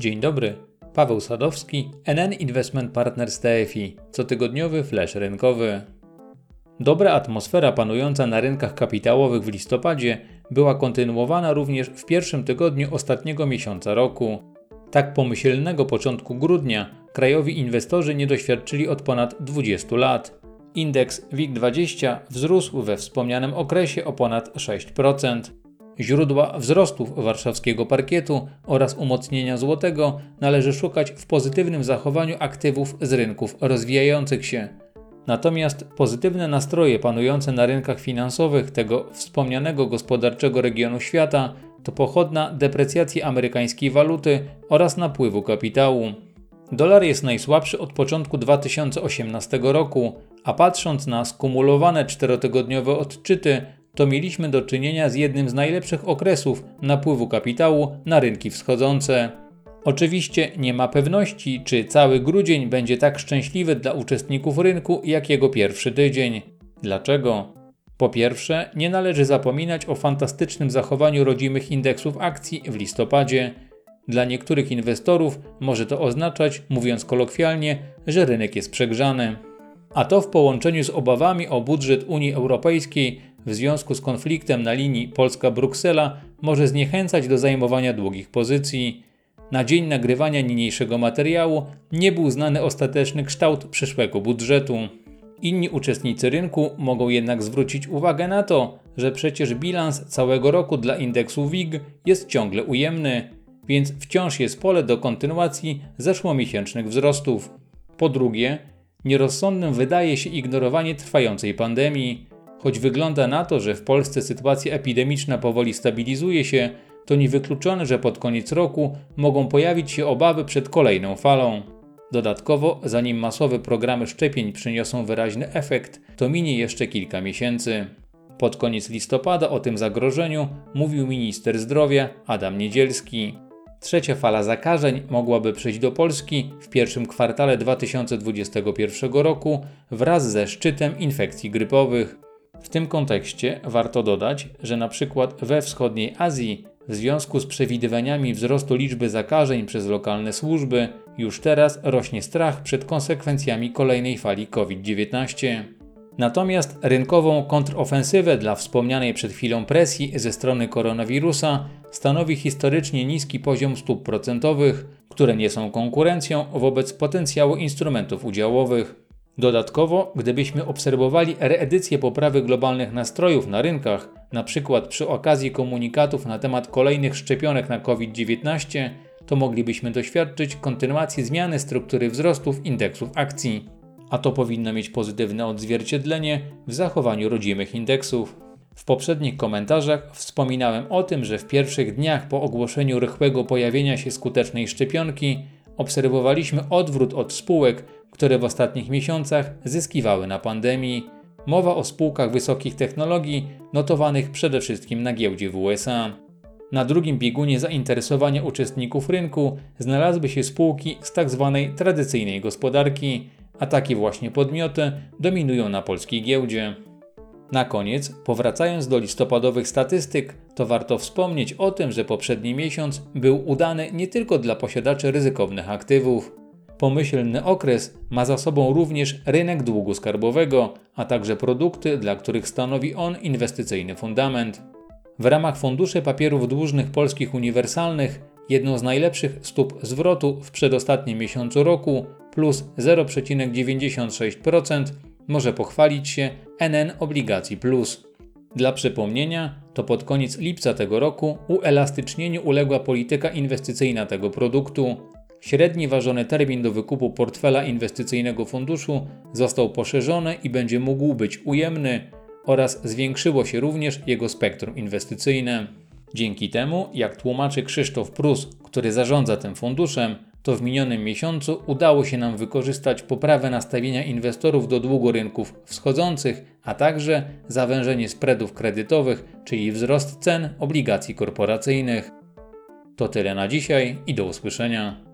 Dzień dobry, Paweł Sadowski, NN Investment Partners TFI, cotygodniowy flash rynkowy. Dobra atmosfera panująca na rynkach kapitałowych w listopadzie była kontynuowana również w pierwszym tygodniu ostatniego miesiąca roku. Tak pomyślnego początku grudnia krajowi inwestorzy nie doświadczyli od ponad 20 lat. Indeks WIG20 wzrósł we wspomnianym okresie o ponad 6%. Źródła wzrostów warszawskiego parkietu oraz umocnienia złotego należy szukać w pozytywnym zachowaniu aktywów z rynków rozwijających się. Natomiast pozytywne nastroje panujące na rynkach finansowych tego wspomnianego gospodarczego regionu świata to pochodna deprecjacji amerykańskiej waluty oraz napływu kapitału. Dolar jest najsłabszy od początku 2018 roku, a patrząc na skumulowane czterotygodniowe odczyty, to mieliśmy do czynienia z jednym z najlepszych okresów napływu kapitału na rynki wschodzące. Oczywiście nie ma pewności, czy cały grudzień będzie tak szczęśliwy dla uczestników rynku, jak jego pierwszy tydzień. Dlaczego? Po pierwsze, nie należy zapominać o fantastycznym zachowaniu rodzimych indeksów akcji w listopadzie. Dla niektórych inwestorów może to oznaczać, mówiąc kolokwialnie, że rynek jest przegrzany. A to w połączeniu z obawami o budżet Unii Europejskiej w związku z konfliktem na linii Polska-Bruksela może zniechęcać do zajmowania długich pozycji. Na dzień nagrywania niniejszego materiału nie był znany ostateczny kształt przyszłego budżetu. Inni uczestnicy rynku mogą jednak zwrócić uwagę na to, że przecież bilans całego roku dla indeksu WIG jest ciągle ujemny, więc wciąż jest pole do kontynuacji zeszłomiesięcznych wzrostów. Po drugie, nierozsądnym wydaje się ignorowanie trwającej pandemii. Choć wygląda na to, że w Polsce sytuacja epidemiczna powoli stabilizuje się, to niewykluczone, że pod koniec roku mogą pojawić się obawy przed kolejną falą. Dodatkowo, zanim masowe programy szczepień przyniosą wyraźny efekt, to minie jeszcze kilka miesięcy. Pod koniec listopada o tym zagrożeniu mówił minister zdrowia Adam Niedzielski. Trzecia fala zakażeń mogłaby przyjść do Polski w pierwszym kwartale 2021 roku wraz ze szczytem infekcji grypowych. W tym kontekście warto dodać, że na przykład we wschodniej Azji w związku z przewidywaniami wzrostu liczby zakażeń przez lokalne służby już teraz rośnie strach przed konsekwencjami kolejnej fali COVID-19. Natomiast rynkową kontrofensywę dla wspomnianej przed chwilą presji ze strony koronawirusa stanowi historycznie niski poziom stóp procentowych, które nie są konkurencją wobec potencjału instrumentów udziałowych. Dodatkowo, gdybyśmy obserwowali reedycję poprawy globalnych nastrojów na rynkach, przykład przy okazji komunikatów na temat kolejnych szczepionek na COVID-19, to moglibyśmy doświadczyć kontynuacji zmiany struktury wzrostów indeksów akcji. A to powinno mieć pozytywne odzwierciedlenie w zachowaniu rodzimych indeksów. W poprzednich komentarzach wspominałem o tym, że w pierwszych dniach po ogłoszeniu rychłego pojawienia się skutecznej szczepionki obserwowaliśmy odwrót od spółek, które w ostatnich miesiącach zyskiwały na pandemii. Mowa o spółkach wysokich technologii notowanych przede wszystkim na giełdzie w USA. Na drugim biegunie zainteresowania uczestników rynku znalazły się spółki z tzw. Tak tradycyjnej gospodarki, a takie właśnie podmioty dominują na polskiej giełdzie. Na koniec, powracając do listopadowych statystyk, to warto wspomnieć o tym, że poprzedni miesiąc był udany nie tylko dla posiadaczy ryzykownych aktywów. Pomyślny okres ma za sobą również rynek długu skarbowego, a także produkty, dla których stanowi on inwestycyjny fundament. W ramach funduszy papierów dłużnych polskich uniwersalnych jedną z najlepszych stóp zwrotu w przedostatnim miesiącu roku plus 0,96% może pochwalić się NN Obligacji Plus. Dla przypomnienia, to pod koniec lipca tego roku uelastycznieniu uległa polityka inwestycyjna tego produktu. Średni ważony termin do wykupu portfela inwestycyjnego funduszu został poszerzony i będzie mógł być ujemny oraz zwiększyło się również jego spektrum inwestycyjne. Dzięki temu, jak tłumaczy Krzysztof Prus, który zarządza tym funduszem, to w minionym miesiącu udało się nam wykorzystać poprawę nastawienia inwestorów do długu rynków wschodzących, a także zawężenie spreadów kredytowych, czyli wzrost cen obligacji korporacyjnych. To tyle na dzisiaj i do usłyszenia.